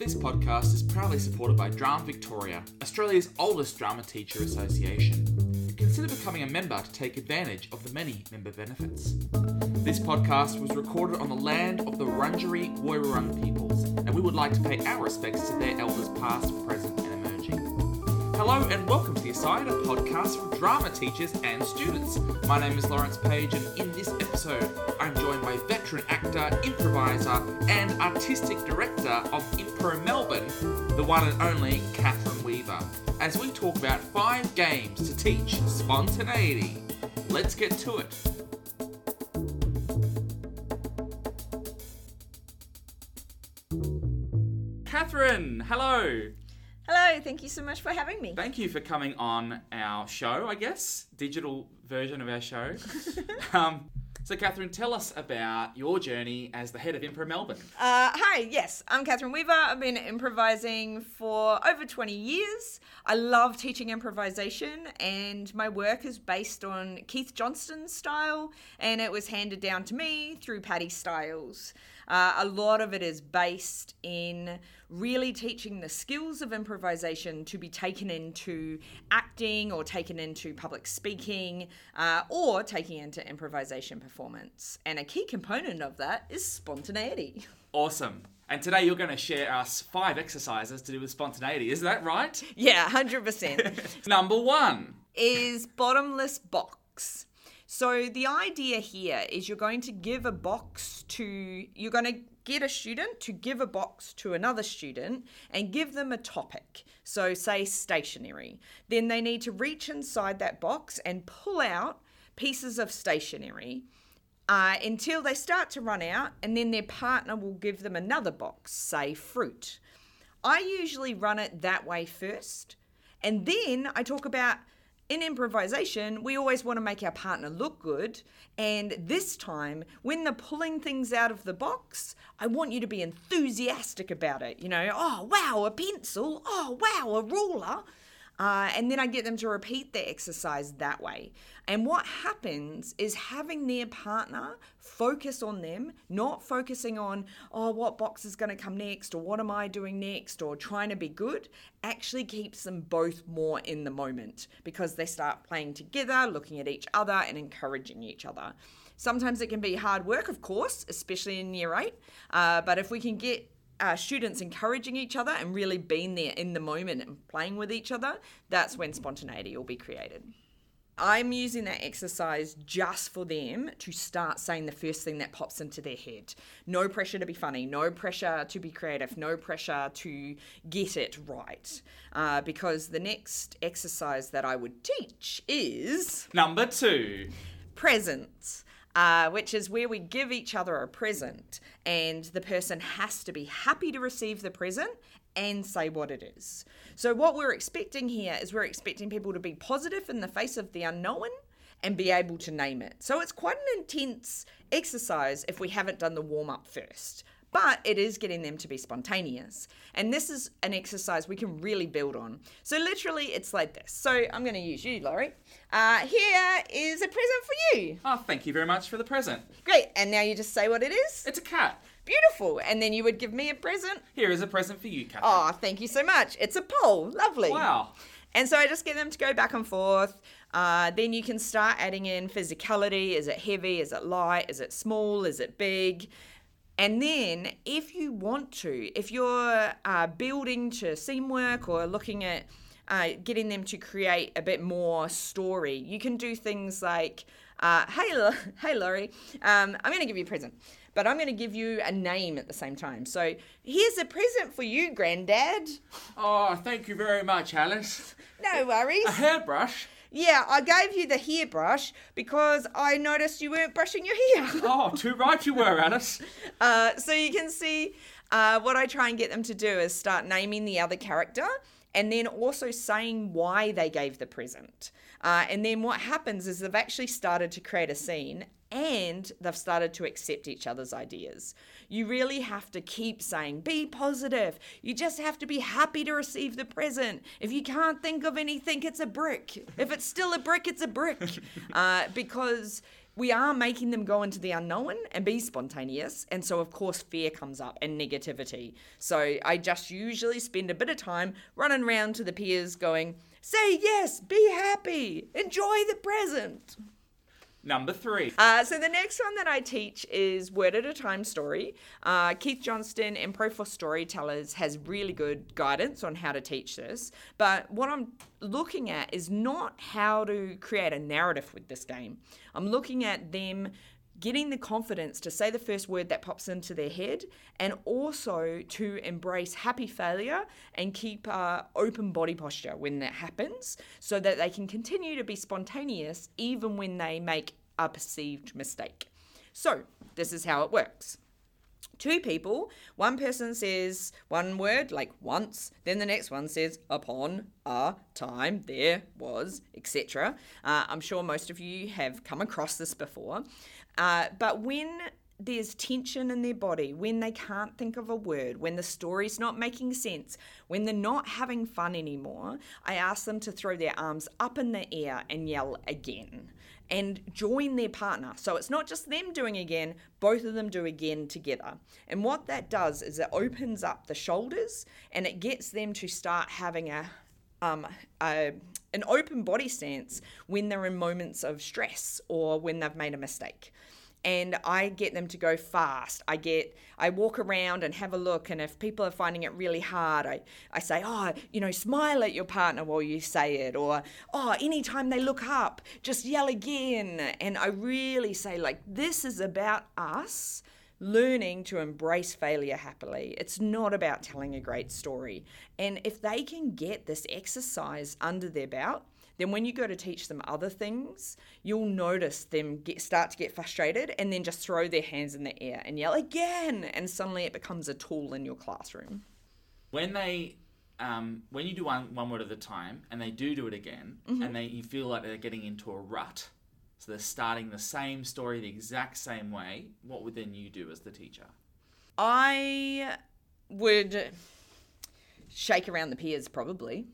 This podcast is proudly supported by Drama Victoria, Australia's oldest drama teacher association. Consider becoming a member to take advantage of the many member benefits. This podcast was recorded on the land of the Wurundjeri Woiwurrung peoples, and we would like to pay our respects to their elders past, present. Hello and welcome to The Aside, podcast for drama teachers and students. My name is Lawrence Page, and in this episode, I'm joined by veteran actor, improviser, and artistic director of Impro Melbourne, the one and only Katherine Weaver, as we talk about five games to teach spontaneity. Let's get to it. Katherine, hello. Hello, thank you so much for having me. Thank you for coming on our show, I guess, digital version of our show. um, so, Katherine, tell us about your journey as the head of Impro Melbourne. Uh, hi, yes, I'm Katherine Weaver. I've been improvising for over 20 years. I love teaching improvisation, and my work is based on Keith Johnstone's style, and it was handed down to me through Patti Stiles. Uh, a lot of it is based in really teaching the skills of improvisation to be taken into acting or taken into public speaking uh, or taking into improvisation performance. And a key component of that is spontaneity. Awesome. And today you're going to share us five exercises to do with spontaneity. Is that right? Yeah, 100%. Number one is bottomless box. So the idea here is you're going to give a box to, you're going to get a student to give a box to another student and give them a topic. So, say stationery. Then they need to reach inside that box and pull out pieces of stationery. Uh, until they start to run out, and then their partner will give them another box, say fruit. I usually run it that way first, and then I talk about in improvisation, we always want to make our partner look good. And this time, when they're pulling things out of the box, I want you to be enthusiastic about it. You know, oh, wow, a pencil. Oh, wow, a ruler. Uh, and then I get them to repeat the exercise that way. And what happens is having their partner focus on them, not focusing on, oh, what box is going to come next, or what am I doing next, or trying to be good, actually keeps them both more in the moment because they start playing together, looking at each other, and encouraging each other. Sometimes it can be hard work, of course, especially in year eight. Uh, but if we can get uh, students encouraging each other and really being there in the moment and playing with each other, that's when spontaneity will be created. I'm using that exercise just for them to start saying the first thing that pops into their head. No pressure to be funny, no pressure to be creative, no pressure to get it right. Uh, because the next exercise that I would teach is number two presents uh, which is where we give each other a present, and the person has to be happy to receive the present and say what it is. So, what we're expecting here is we're expecting people to be positive in the face of the unknown and be able to name it. So, it's quite an intense exercise if we haven't done the warm up first but it is getting them to be spontaneous. And this is an exercise we can really build on. So, literally, it's like this. So, I'm going to use you, Laurie. Uh, here is a present for you. Oh, thank you very much for the present. Great. And now you just say what it is. It's a cat. Beautiful. And then you would give me a present. Here is a present for you, Katherine. Oh, thank you so much. It's a pole. Lovely. Wow. And so I just get them to go back and forth. Uh, then you can start adding in physicality. Is it heavy? Is it light? Is it small? Is it big? And then, if you want to, if you're uh, building to scene work or looking at uh, getting them to create a bit more story, you can do things like, uh, "Hey, L- hey, Laurie, um, I'm going to give you a present, but I'm going to give you a name at the same time. So here's a present for you, Granddad. Oh, thank you very much, Alice. No worries. A hairbrush. Yeah, I gave you the hairbrush because I noticed you weren't brushing your hair. Oh, too right you were, Alice. Uh, so you can see uh, what I try and get them to do is start naming the other character and then also saying why they gave the present. Uh, and then what happens is they've actually started to create a scene and they've started to accept each other's ideas. You really have to keep saying, be positive. You just have to be happy to receive the present. If you can't think of anything, it's a brick. If it's still a brick, it's a brick. Uh, because we are making them go into the unknown and be spontaneous. And so, of course, fear comes up and negativity. So I just usually spend a bit of time running around to the peers going, say yes, be happy, enjoy the present. Number three. Uh, so the next one that I teach is word at a time story. Uh, Keith Johnstone and Pro for Storytellers has really good guidance on how to teach this. But what I'm looking at is not how to create a narrative with this game. I'm looking at them getting the confidence to say the first word that pops into their head and also to embrace happy failure and keep uh, open body posture when that happens so that they can continue to be spontaneous even when they make a perceived mistake. So, this is how it works two people. One person says one word, like once, then the next one says upon a time there was, etc. Uh, I'm sure most of you have come across this before. Uh, but when there's tension in their body, when they can't think of a word, when the story's not making sense, when they're not having fun anymore, I ask them to throw their arms up in the air and yell again and join their partner. So it's not just them doing again, both of them do again together. And what that does is it opens up the shoulders and it gets them to start having a um, a, an open body stance when they're in moments of stress or when they've made a mistake and I get them to go fast. I get I walk around and have a look and if people are finding it really hard, I, I say, Oh, you know, smile at your partner while you say it or oh, anytime they look up, just yell again. And I really say like this is about us learning to embrace failure happily. It's not about telling a great story. And if they can get this exercise under their belt, then when you go to teach them other things, you'll notice them get start to get frustrated and then just throw their hands in the air and yell again, and suddenly it becomes a tool in your classroom. When they um, when you do one one word at a time and they do do it again Mm-hmm. and they you feel like they're getting into a rut so they're starting the same story the exact same way what would then you do as the teacher I would shake around the peers probably.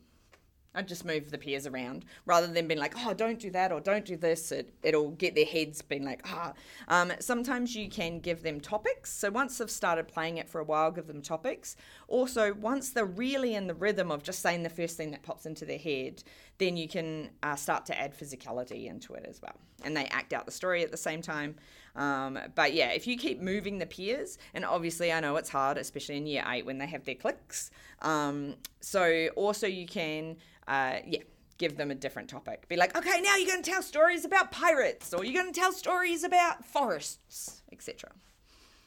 I'd just move the peers around rather than being like, oh, don't do that or don't do this. It, it'll get their heads being like, ah. Um, sometimes you can give them topics. So once they've started playing it for a while, give them topics. Also, once they're really in the rhythm of just saying the first thing that pops into their head, then you can uh, start to add physicality into it as well. And they act out the story at the same time. Um, but yeah, if you keep moving the peers, and obviously I know it's hard, especially in year eight when they have their clicks. Um, so also you can, uh, yeah, give them a different topic. Be like, okay, now you're going to tell stories about pirates, or you're going to tell stories about forests, etc.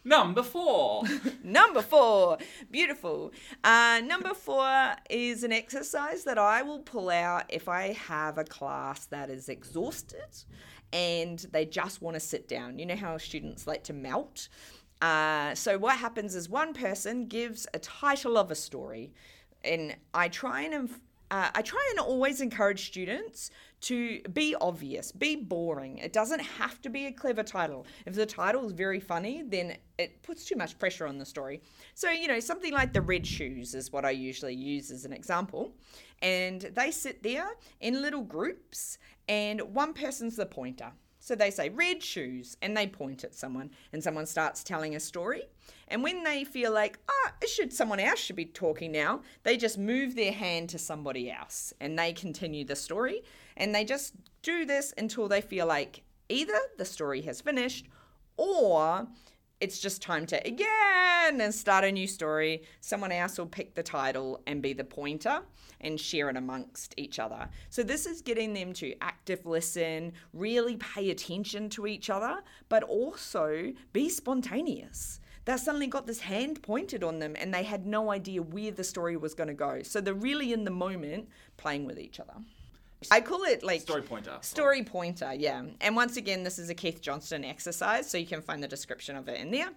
number four Number four, beautiful. Uh, number four is an exercise that I will pull out if I have a class that is exhausted and they just want to sit down. You know how students like to melt? Uh, so, what happens is one person gives a title of a story, and I try and uh, I try and always encourage students to be obvious, be boring. It doesn't have to be a clever title. If the title is very funny, then it puts too much pressure on the story. So, you know, something like the red shoes is what I usually use as an example. And they sit there in little groups, and one person's the pointer. So they say red shoes and they point at someone and someone starts telling a story. And when they feel like, ah, it should someone else should be talking now, they just move their hand to somebody else and they continue the story. And they just do this until they feel like either the story has finished or it's just time to again and start a new story. Someone else will pick the title and be the pointer and share it amongst each other. So, this is getting them to active listen, really pay attention to each other, but also be spontaneous. They suddenly got this hand pointed on them and they had no idea where the story was going to go. So, they're really in the moment playing with each other. I call it like story pointer Story pointer, yeah. And once again, this is a Keith Johnstone exercise, so you can find the description of it in there.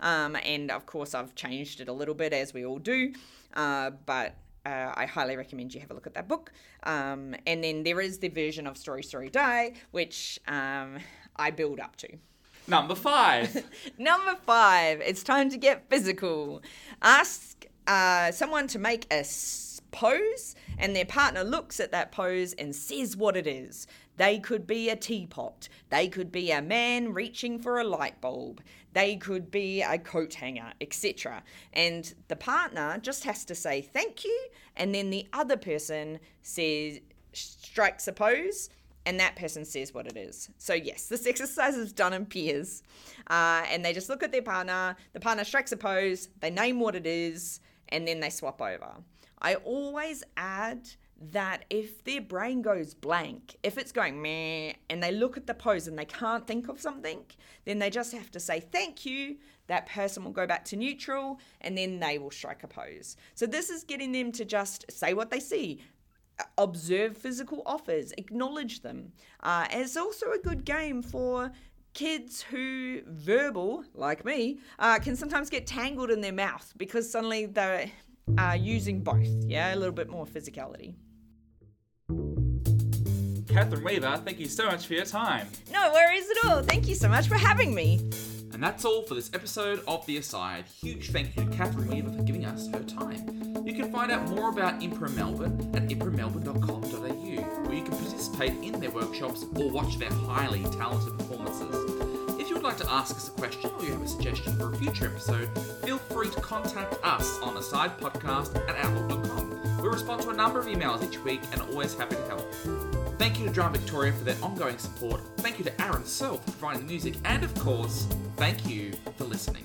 Um, and of course, I've changed it a little bit as we all do, uh, but uh, I highly recommend you have a look at that book. Um, and then there is the version of Story Story Die, which um, I build up to. number five Number five, it's time to get physical. Ask uh, someone to make a pose, and their partner looks at that pose and says what it is. They could be a teapot. They could be a man reaching for a light bulb. They could be a coat hanger, etc. And the partner just has to say thank you, and then the other person says, strikes a pose, and that person says what it is. So, yes, this exercise is done in pairs. Uh, and they just look at their partner, the partner strikes a pose, they name what it is, and then they swap over. I always add that if their brain goes blank, if it's going meh, and they look at the pose and they can't think of something, then they just have to say thank you. That person will go back to neutral and then they will strike a pose. So, this is getting them to just say what they see, observe physical offers, acknowledge them. Uh, it's also a good game for kids who verbal like me uh, can sometimes get tangled in their mouth because suddenly they're uh, using both yeah a little bit more physicality Katherine Weaver, thank you so much for your time. No worries at all. Thank you so much for having me. And that's all for this episode of The Aside. Huge thank you to Katherine Weaver for giving us her time. You can find out more about Impro Melbourne at impromelbourne.com.au, where you can participate in their workshops or watch their highly talented performances. Like to ask us a question or you have a suggestion for a future episode, feel free to contact us on asidepodcast at outlook.com. We respond to a number of emails each week and are always happy to help. Thank you to Drama Victoria for their ongoing support. Thank you to Aaron Searle for providing the music. And of course, thank you for listening.